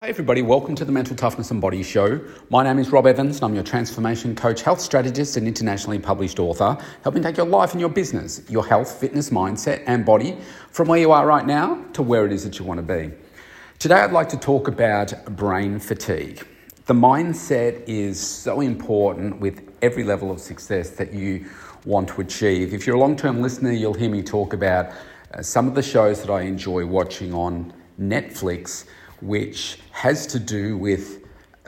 Hey everybody, welcome to the Mental Toughness and Body Show. My name is Rob Evans and I'm your transformation coach, health strategist, and internationally published author, helping take your life and your business, your health, fitness, mindset, and body from where you are right now to where it is that you want to be. Today I'd like to talk about brain fatigue. The mindset is so important with every level of success that you want to achieve. If you're a long term listener, you'll hear me talk about uh, some of the shows that I enjoy watching on Netflix which has to do with,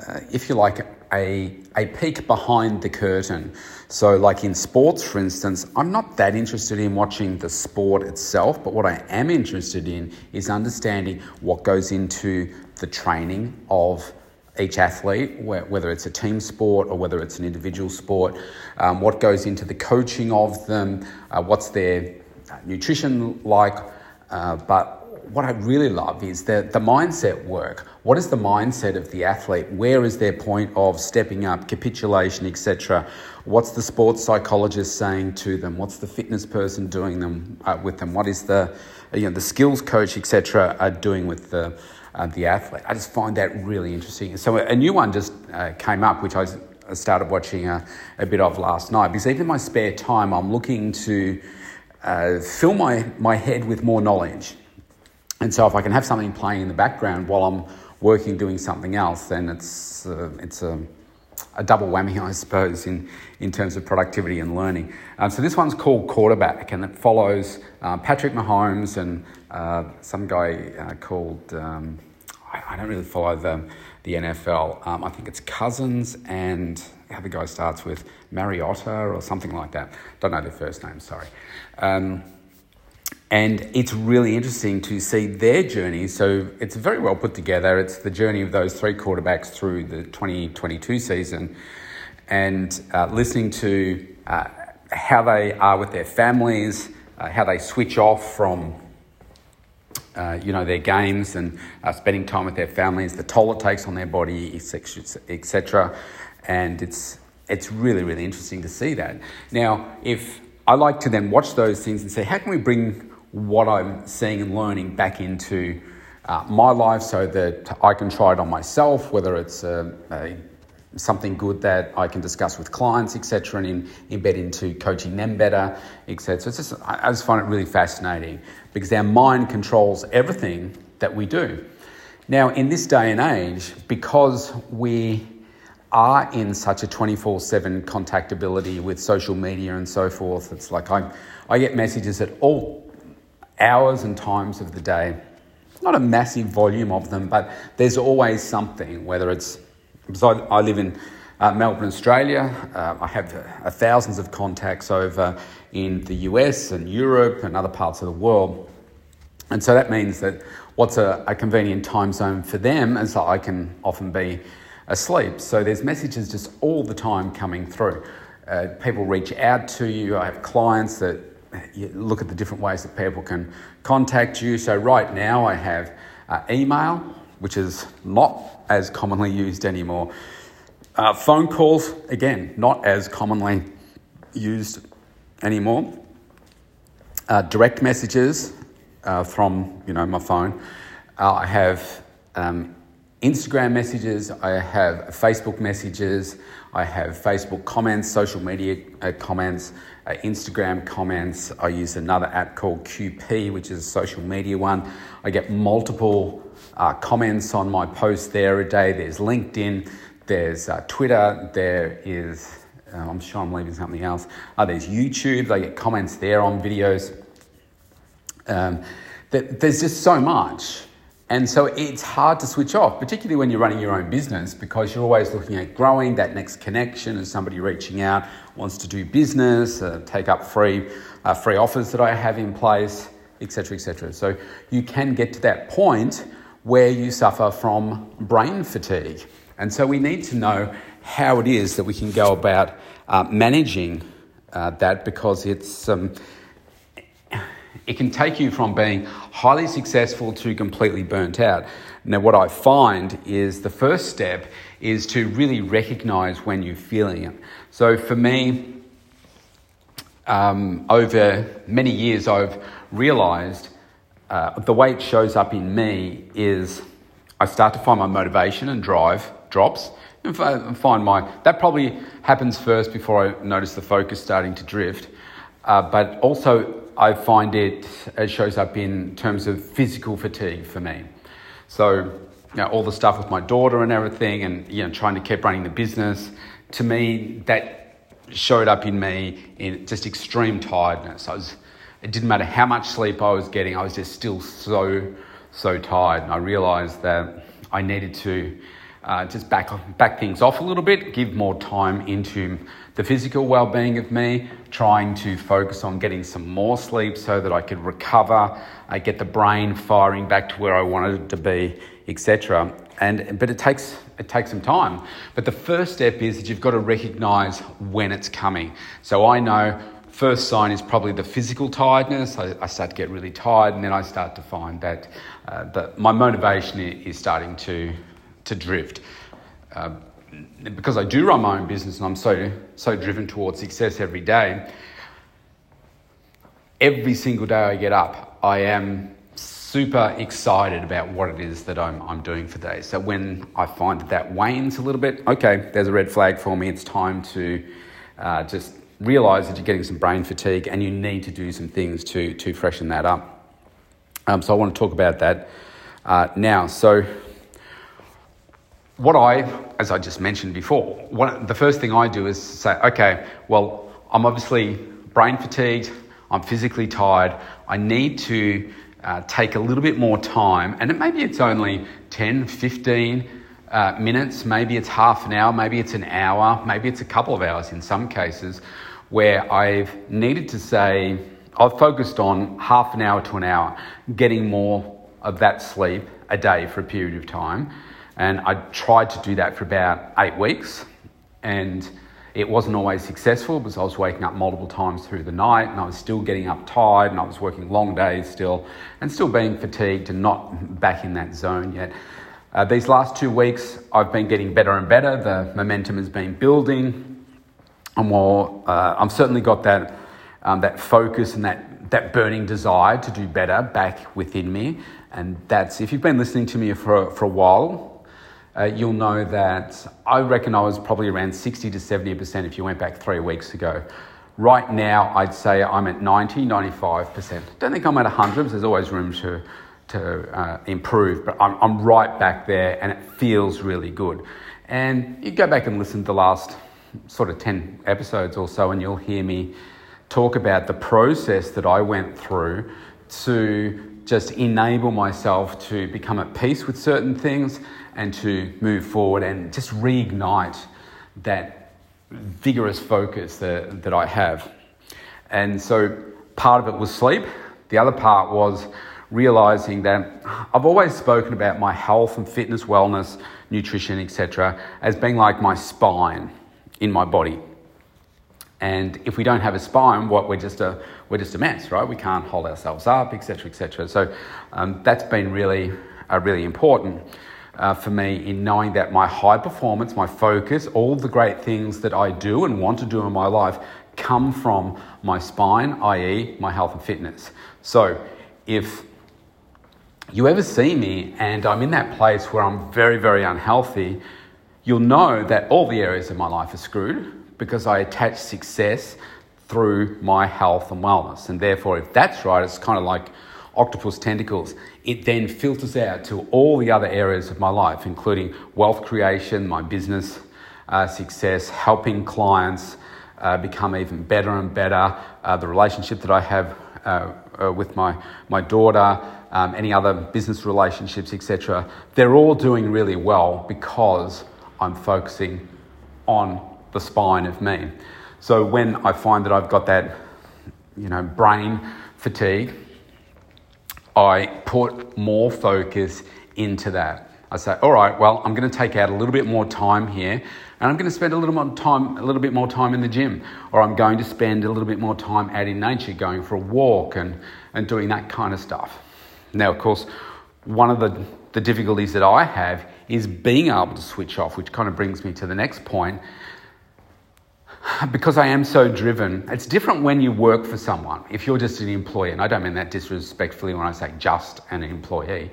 uh, if you like, a, a peek behind the curtain. So, like in sports, for instance, I'm not that interested in watching the sport itself, but what I am interested in is understanding what goes into the training of each athlete, whether it's a team sport or whether it's an individual sport, um, what goes into the coaching of them, uh, what's their nutrition like, uh, but what I really love is the, the mindset work. What is the mindset of the athlete? Where is their point of stepping up, capitulation, etc.? What's the sports psychologist saying to them? What's the fitness person doing them uh, with them? What is the you know the skills coach, etc., are doing with the uh, the athlete? I just find that really interesting. So a new one just uh, came up, which I started watching a, a, bit of last night because even in my spare time, I'm looking to uh, fill my, my head with more knowledge. And so if I can have something playing in the background while I'm working doing something else, then it's, uh, it's a, a, double whammy, I suppose, in, in terms of productivity and learning. Um, so this one's called Quarterback, and it follows uh, Patrick Mahomes and uh, some guy uh, called, um, I, I, don't really follow the, the NFL. Um, I think it's Cousins and how the guy starts with Mariota or something like that. Don't know their first name, sorry. And it's really interesting to see their journey. So it's very well put together. It's the journey of those three quarterbacks through the 2022 season and uh, listening to uh, how they are with their families, uh, how they switch off from. Uh, you know their games and uh, spending time with their families, the toll it takes on their body, etc. And it's it's really really interesting to see that. Now, if I like to then watch those things and say, how can we bring what I'm seeing and learning back into uh, my life so that I can try it on myself, whether it's a, a, something good that I can discuss with clients, etc., and in, embed into coaching them better, etc. So it's just, I just find it really fascinating because our mind controls everything that we do. Now, in this day and age, because we are in such a 24 7 contactability with social media and so forth, it's like I, I get messages at all hours and times of the day. Not a massive volume of them, but there's always something, whether it's, because I, I live in uh, Melbourne, Australia. Uh, I have uh, thousands of contacts over in the US and Europe and other parts of the world. And so that means that what's a, a convenient time zone for them is that I can often be asleep. So there's messages just all the time coming through. Uh, people reach out to you. I have clients that you look at the different ways that people can contact you. So, right now, I have uh, email, which is not as commonly used anymore. Uh, phone calls, again, not as commonly used anymore. Uh, direct messages uh, from you know my phone. Uh, I have um, Instagram messages. I have Facebook messages. I have Facebook comments, social media uh, comments, uh, Instagram comments. I use another app called QP, which is a social media one. I get multiple uh, comments on my posts there a day. There's LinkedIn, there's uh, Twitter, there is, uh, I'm sure I'm leaving something else. Uh, there's YouTube, I get comments there on videos. Um, there's just so much. And so it's hard to switch off, particularly when you're running your own business, because you're always looking at growing that next connection and somebody reaching out wants to do business, uh, take up free, uh, free offers that I have in place, etc., etc. So you can get to that point where you suffer from brain fatigue. And so we need to know how it is that we can go about uh, managing uh, that because it's. Um, it can take you from being highly successful to completely burnt out. Now, what I find is the first step is to really recognize when you're feeling it. So, for me, um, over many years, I've realized uh, the way it shows up in me is I start to find my motivation and drive drops and find my that probably happens first before I notice the focus starting to drift. Uh, but also, I find it, it shows up in terms of physical fatigue for me. So, you know, all the stuff with my daughter and everything, and you know, trying to keep running the business. To me, that showed up in me in just extreme tiredness. I was, it didn't matter how much sleep I was getting, I was just still so, so tired. And I realized that I needed to uh, just back, back things off a little bit, give more time into the physical well being of me, trying to focus on getting some more sleep so that I could recover, uh, get the brain firing back to where I wanted it to be, etc. And but it takes it takes some time. But the first step is that you've got to recognise when it's coming. So I know first sign is probably the physical tiredness. I, I, start to get really tired, and then I start to find that, uh, that my motivation is starting to to drift. Uh, because I do run my own business and I'm so, so driven towards success every day, every single day I get up, I am super excited about what it is that I'm, I'm doing for the day. So when I find that that wanes a little bit, okay, there's a red flag for me. It's time to uh, just realize that you're getting some brain fatigue and you need to do some things to, to freshen that up. Um, so I want to talk about that uh, now. So what I, as I just mentioned before, what, the first thing I do is say, okay, well, I'm obviously brain fatigued, I'm physically tired, I need to uh, take a little bit more time, and it, maybe it's only 10, 15 uh, minutes, maybe it's half an hour, maybe it's an hour, maybe it's a couple of hours in some cases, where I've needed to say, I've focused on half an hour to an hour, getting more of that sleep a day for a period of time and I tried to do that for about eight weeks, and it wasn't always successful because I was waking up multiple times through the night and I was still getting up tired and I was working long days still and still being fatigued and not back in that zone yet. Uh, these last two weeks, I've been getting better and better. The momentum has been building. I'm more, uh, I've certainly got that, um, that focus and that, that burning desire to do better back within me. And that's, if you've been listening to me for, for a while, uh, you'll know that I reckon I was probably around 60 to 70% if you went back three weeks ago. Right now, I'd say I'm at 90, 95%. Don't think I'm at 100, there's always room to, to uh, improve, but I'm, I'm right back there and it feels really good. And you go back and listen to the last sort of 10 episodes or so, and you'll hear me talk about the process that I went through to just enable myself to become at peace with certain things and to move forward and just reignite that vigorous focus that, that I have. And so part of it was sleep, the other part was realizing that I've always spoken about my health and fitness, wellness, nutrition, etc., as being like my spine in my body. And if we don't have a spine, what we're just a we're just a mess, right? We can't hold ourselves up, etc., etc. So um, that's been really uh, really important uh, for me in knowing that my high performance, my focus, all the great things that I do and want to do in my life come from my spine, i.e., my health and fitness. So if you ever see me and I'm in that place where I'm very, very unhealthy, you'll know that all the areas of my life are screwed because I attach success through my health and wellness. And therefore, if that's right, it's kind of like octopus tentacles, it then filters out to all the other areas of my life, including wealth creation, my business uh, success, helping clients uh, become even better and better, uh, the relationship that I have uh, uh, with my, my daughter, um, any other business relationships, etc. They're all doing really well because I'm focusing on the spine of me. So when I find that I've got that, you know, brain fatigue, I put more focus into that. I say, all right, well, I'm going to take out a little bit more time here and I'm going to spend a little more time, a little bit more time in the gym, or I'm going to spend a little bit more time out in nature, going for a walk and, and doing that kind of stuff. Now, of course, one of the, the difficulties that I have is being able to switch off, which kind of brings me to the next point, because I am so driven, it's different when you work for someone. If you're just an employee, and I don't mean that disrespectfully when I say just an employee,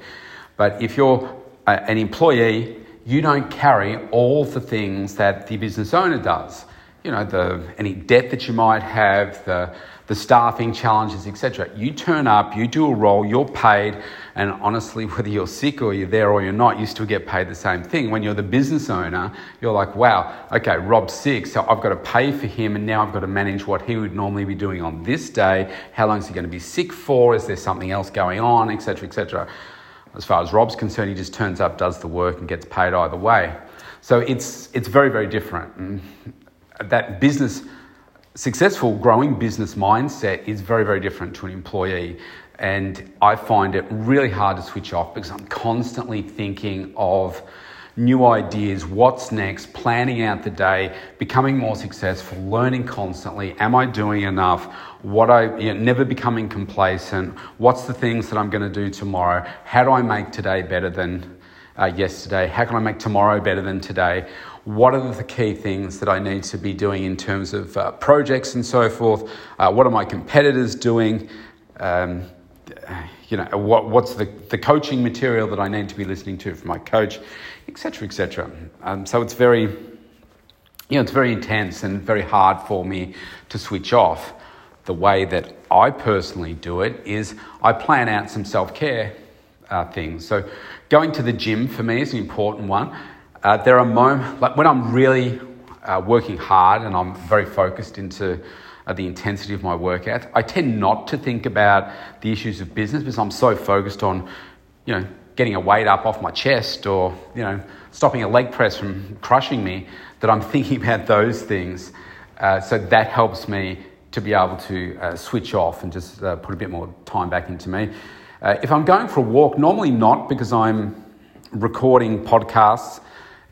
but if you're an employee, you don't carry all the things that the business owner does. You know, the, any debt that you might have, the, the staffing challenges, etc. You turn up, you do a role, you're paid, and honestly, whether you're sick or you're there or you're not, you still get paid the same thing. When you're the business owner, you're like, wow, okay, Rob's sick, so I've got to pay for him, and now I've got to manage what he would normally be doing on this day. How long is he going to be sick for? Is there something else going on, etc., etc. As far as Rob's concerned, he just turns up, does the work, and gets paid either way. So it's it's very very different. And that business successful growing business mindset is very, very different to an employee. And I find it really hard to switch off because I'm constantly thinking of new ideas, what's next, planning out the day, becoming more successful, learning constantly. Am I doing enough? What I you know, never becoming complacent. What's the things that I'm going to do tomorrow? How do I make today better than uh, yesterday? How can I make tomorrow better than today? What are the key things that I need to be doing in terms of uh, projects and so forth? Uh, what are my competitors doing? Um, you know, what, what's the, the coaching material that I need to be listening to from my coach, etc., etc. Um, so it's very, you know, it's very intense and very hard for me to switch off. The way that I personally do it is I plan out some self care uh, things. So going to the gym for me is an important one. Uh, there are moments, like when I'm really uh, working hard and I'm very focused into uh, the intensity of my workout, I tend not to think about the issues of business because I'm so focused on, you know, getting a weight up off my chest or, you know, stopping a leg press from crushing me that I'm thinking about those things. Uh, so that helps me to be able to uh, switch off and just uh, put a bit more time back into me. if I'm going for a walk, normally not because I'm recording podcasts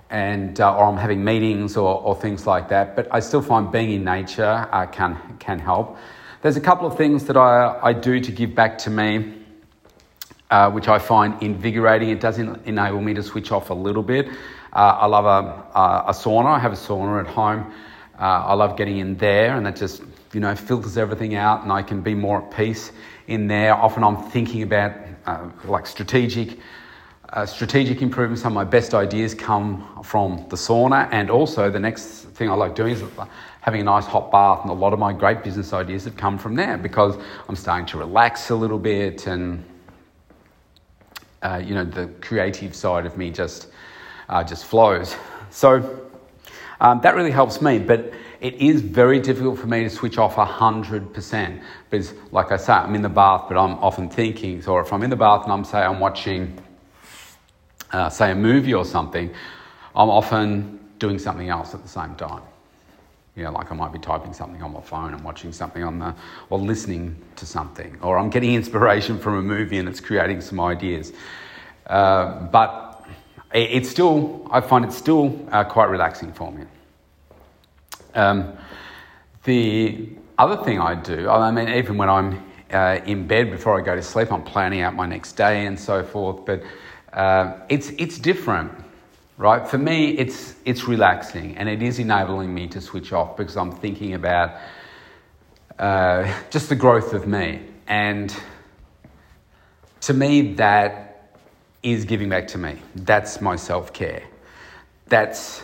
and uh, or I'm having meetings or, or, things like that. But I still find being in nature uh, can can help. There's a couple of things that I, I do to give back to me, uh, which I find invigorating. It does enable me to switch off a little bit. Uh, I love a, a, sauna. I have a sauna at home. Uh, I love getting in there, and that just you know filters everything out, and I can be more at peace in there. Often I'm thinking about uh, like strategic uh, strategic improvements, some of my best ideas come from the sauna. And also, the next thing I like doing is having a nice hot bath. And a lot of my great business ideas have come from there because I'm starting to relax a little bit. And, uh, you know, the creative side of me just, uh, just flows. So um, that really helps me. But it is very difficult for me to switch off 100% because, like I say, I'm in the bath, but I'm often thinking. So if I'm in the bath and I'm, say, I'm watching uh, say, a movie or something, I'm often doing something else at the same time. You know, like I might be typing something on my phone and watching something on the, or listening to something, or I'm getting inspiration from a movie and it's creating some ideas. Uh, but it, it's still, I find it still uh, quite relaxing for me. Um, the other thing I do, I mean, even when I'm uh, in bed before I go to sleep, I'm planning out my next day and so forth, but uh, it's, it's different, right? For me, it's, it's relaxing and it is enabling me to switch off because I'm thinking about uh, just the growth of me. And to me, that is giving back to me. That's my self care. That's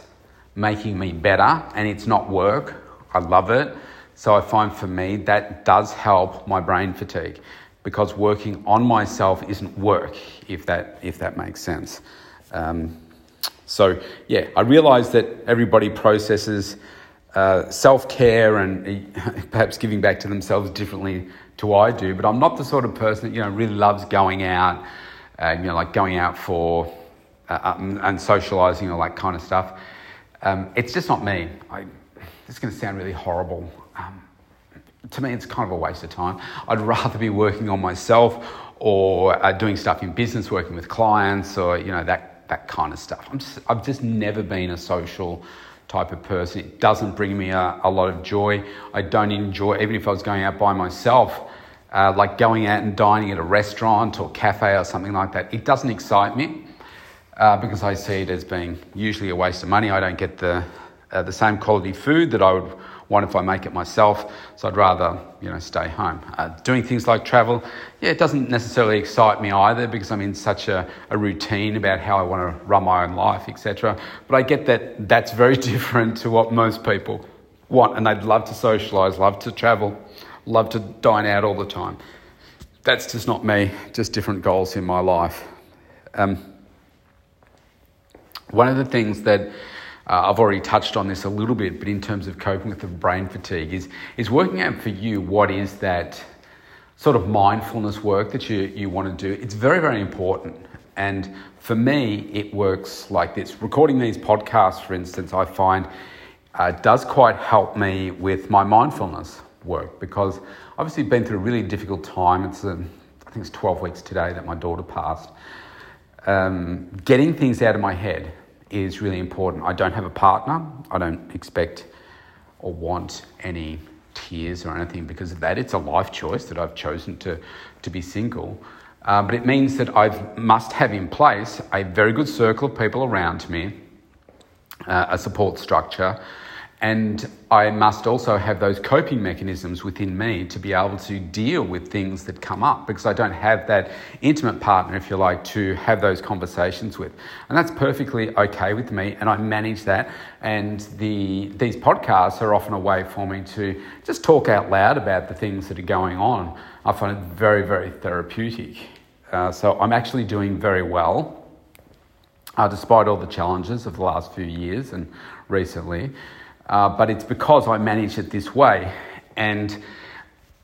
making me better, and it's not work. I love it. So I find for me that does help my brain fatigue because working on myself isn't work, if that, if that makes sense. Um, so, yeah, I realize that everybody processes uh, self care and perhaps giving back to themselves differently to I do, but I'm not the sort of person that you know really loves going out, uh, you know, like going out for uh, um, and socializing all that kind of stuff. Um, it's just not me. I, this is going to sound really horrible. Um, to me, it's kind of a waste of time. I'd rather be working on myself or uh, doing stuff in business, working with clients, or you know that that kind of stuff. I'm just, I've just never been a social type of person. It doesn't bring me a, a lot of joy. I don't enjoy, even if I was going out by myself, uh, like going out and dining at a restaurant or cafe or something like that. It doesn't excite me uh, because I see it as being usually a waste of money. I don't get the uh, the same quality food that I would want if I make it myself? So I'd rather, you know, stay home. Uh, doing things like travel, yeah, it doesn't necessarily excite me either because I'm in such a, a routine about how I want to run my own life, etc. But I get that that's very different to what most people want, and they'd love to socialise, love to travel, love to dine out all the time. That's just not me, just different goals in my life. Um, one of the things that uh, I've already touched on this a little bit, but in terms of coping with the brain fatigue, is, is working out for you what is that sort of mindfulness work that you, you want to do. It's very, very important. And for me, it works like this. Recording these podcasts, for instance, I find uh, does quite help me with my mindfulness work because obviously been through a really difficult time. It's a, I think it's 12 weeks today that my daughter passed. Um, getting things out of my head is really important. I don't have a partner. I don't expect or want any tears or anything because of that. It's a life choice that I've chosen to, to be single. Uh, but it means that I must have in place a very good circle of people around me, uh, a support structure, and I must also have those coping mechanisms within me to be able to deal with things that come up because I don't have that intimate partner, if you like, to have those conversations with. And that's perfectly okay with me, and I manage that. And the, these podcasts are often a way for me to just talk out loud about the things that are going on. I find it very, very therapeutic. Uh, so I'm actually doing very well, uh, despite all the challenges of the last few years and recently. Uh, but it's because I manage it this way. And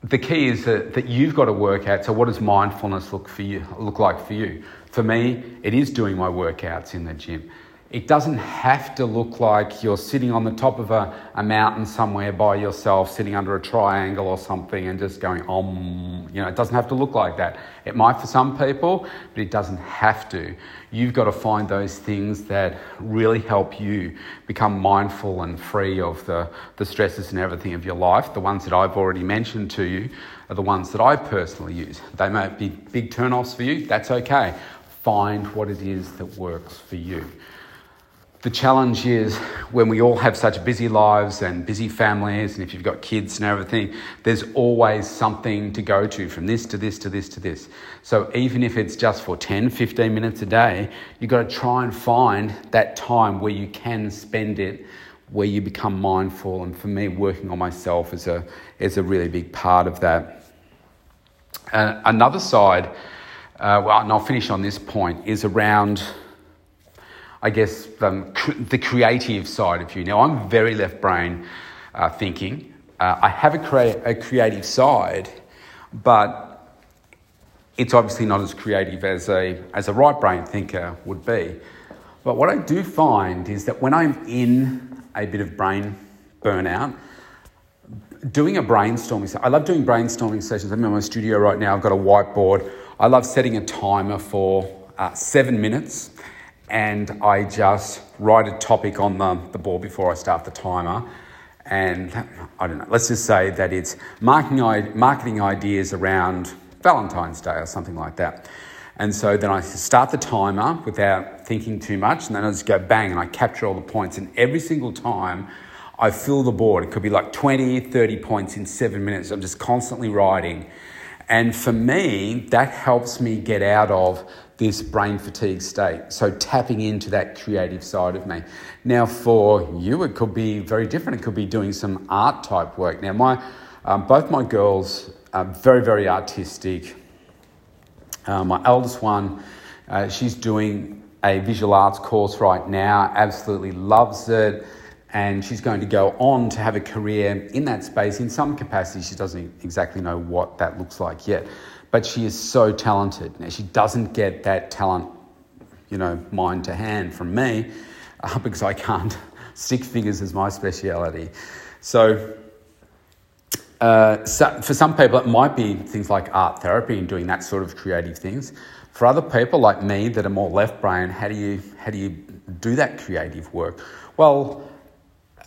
the key is that, that you've got to work out so what does mindfulness look for you look like for you for me it is doing my workouts in the gym it doesn't have to look like you're sitting on the top of a, a mountain somewhere by yourself, sitting under a triangle or something and just going, um, you know, it doesn't have to look like that. It might for some people, but it doesn't have to. You've got to find those things that really help you become mindful and free of the, the stresses and everything of your life. The ones that I've already mentioned to you are the ones that I personally use. They might be big turn offs for you, that's okay. Find what it is that works for you the challenge is when we all have such busy lives and busy families, and if you've got kids and everything, there's always something to go to from this to this to this to this. So even if it's just for 10, 15 minutes a day, you've got to try and find that time where you can spend it, where you become mindful. And for me, working on myself is a, is a really big part of that. Uh, another side, uh, well, and I'll finish on this point, is around I guess, um, the creative side of you. Now, I'm very left brain uh, thinking. Uh, I have a, crea- a creative side, but it's obviously not as creative as a, as a right brain thinker would be. But what I do find is that when I'm in a bit of brain burnout, doing a brainstorming, session, I love doing brainstorming sessions. I'm in my studio right now, I've got a whiteboard. I love setting a timer for uh, seven minutes and I just write a topic on the, the board before I start the timer. And I don't know, let's just say that it's marketing, marketing ideas around Valentine's Day or something like that. And so then I start the timer without thinking too much, and then I just go bang and I capture all the points. And every single time I fill the board, it could be like 20, 30 points in seven minutes. I'm just constantly writing. And for me, that helps me get out of this brain fatigue state. So tapping into that creative side of me. Now, for you, it could be very different. It could be doing some art type work. Now, my um, both my girls are very, very artistic. Uh, my eldest one, uh, she's doing a visual arts course right now. Absolutely loves it. And she's going to go on to have a career in that space in some capacity. She doesn't exactly know what that looks like yet but she is so talented. Now, she doesn't get that talent, you know, mind to hand from me uh, because I can't. Stick figures is my speciality. So, uh, so, for some people, it might be things like art therapy and doing that sort of creative things. For other people like me that are more left brain, how do you how do you do that creative work? Well,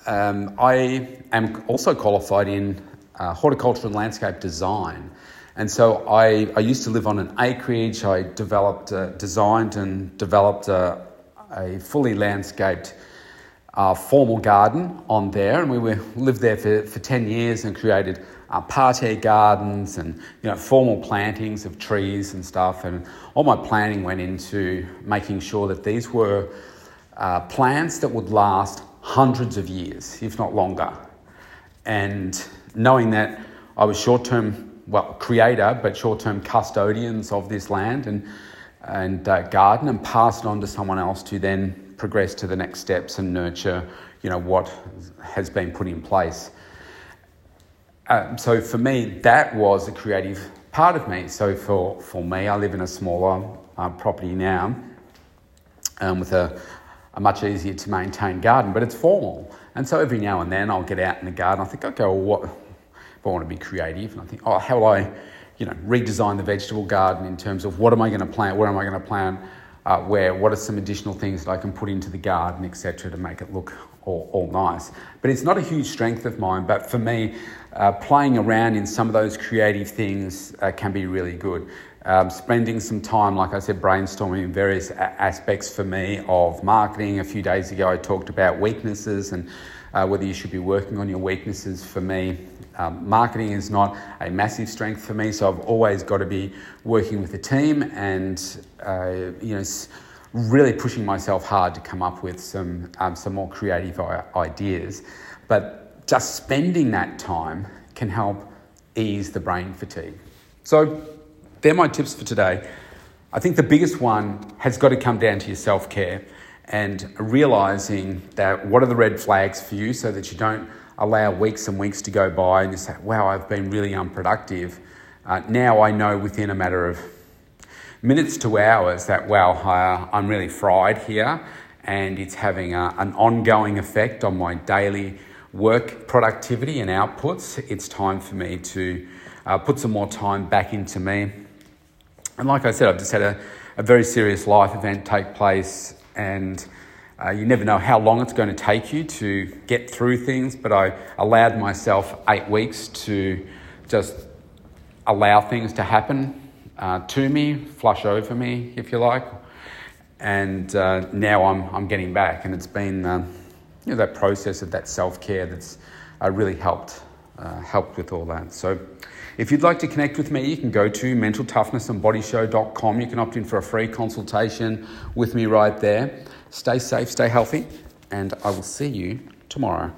um, I am also qualified in uh, horticulture and landscape design. And so I, I used to live on an acreage. I developed, uh, designed and developed a, a fully landscaped uh, formal garden on there, and we were, lived there for, for 10 years and created uh, parterre gardens and you know formal plantings of trees and stuff. And all my planning went into making sure that these were uh, plants that would last hundreds of years, if not longer. And knowing that I was short term, well, creator, but short term custodians of this land and, and uh, garden and pass it on to someone else to then progress to the next steps and nurture, you know, what has been put in place. Uh, so for me, that was a creative part of me. So for, for me, I live in a smaller uh, property now um, with a, a much easier to maintain garden, but it's formal. And so every now and then I'll get out in the garden. I think, okay, well, what if I want to be creative? And I think, oh, how will I, you know, redesign the vegetable garden in terms of what am I going to plant? Where am I going to plant? uh, where what are some additional things that I can put into the garden, etc., to make it look all, all, nice. But it's not a huge strength of mine, but for me, uh, playing around in some of those creative things uh, can be really good. Um, spending some time, like I said, brainstorming in various aspects for me of marketing. A few days ago, I talked about weaknesses and uh, whether you should be working on your weaknesses. For me, um, marketing is not a massive strength for me, so I've always got to be working with a team and uh, you know really pushing myself hard to come up with some um, some more creative ideas. But just spending that time can help ease the brain fatigue. So they're my tips for today. I think the biggest one has got to come down to your self care and realizing that what are the red flags for you so that you don't allow weeks and weeks to go by and you say, wow, I've been really unproductive. Uh, now I know within a matter of minutes to hours that, wow, I'm really fried here and it's having a, an ongoing effect on my daily work productivity and outputs. It's time for me to uh, put some more time back into me. And like I said, I've just had a, a very serious life event take place and uh, you never know how long it's going to take you to get through things, but I allowed myself eight weeks to just allow things to happen uh, to me, flush over me, if you like. And uh, now I'm, I'm getting back, and it's been uh, you know, that process of that self care that's uh, really helped, uh, helped with all that. So, if you'd like to connect with me, you can go to mentaltoughnessandbodyshow.com. You can opt in for a free consultation with me right there. Stay safe, stay healthy, and I will see you tomorrow.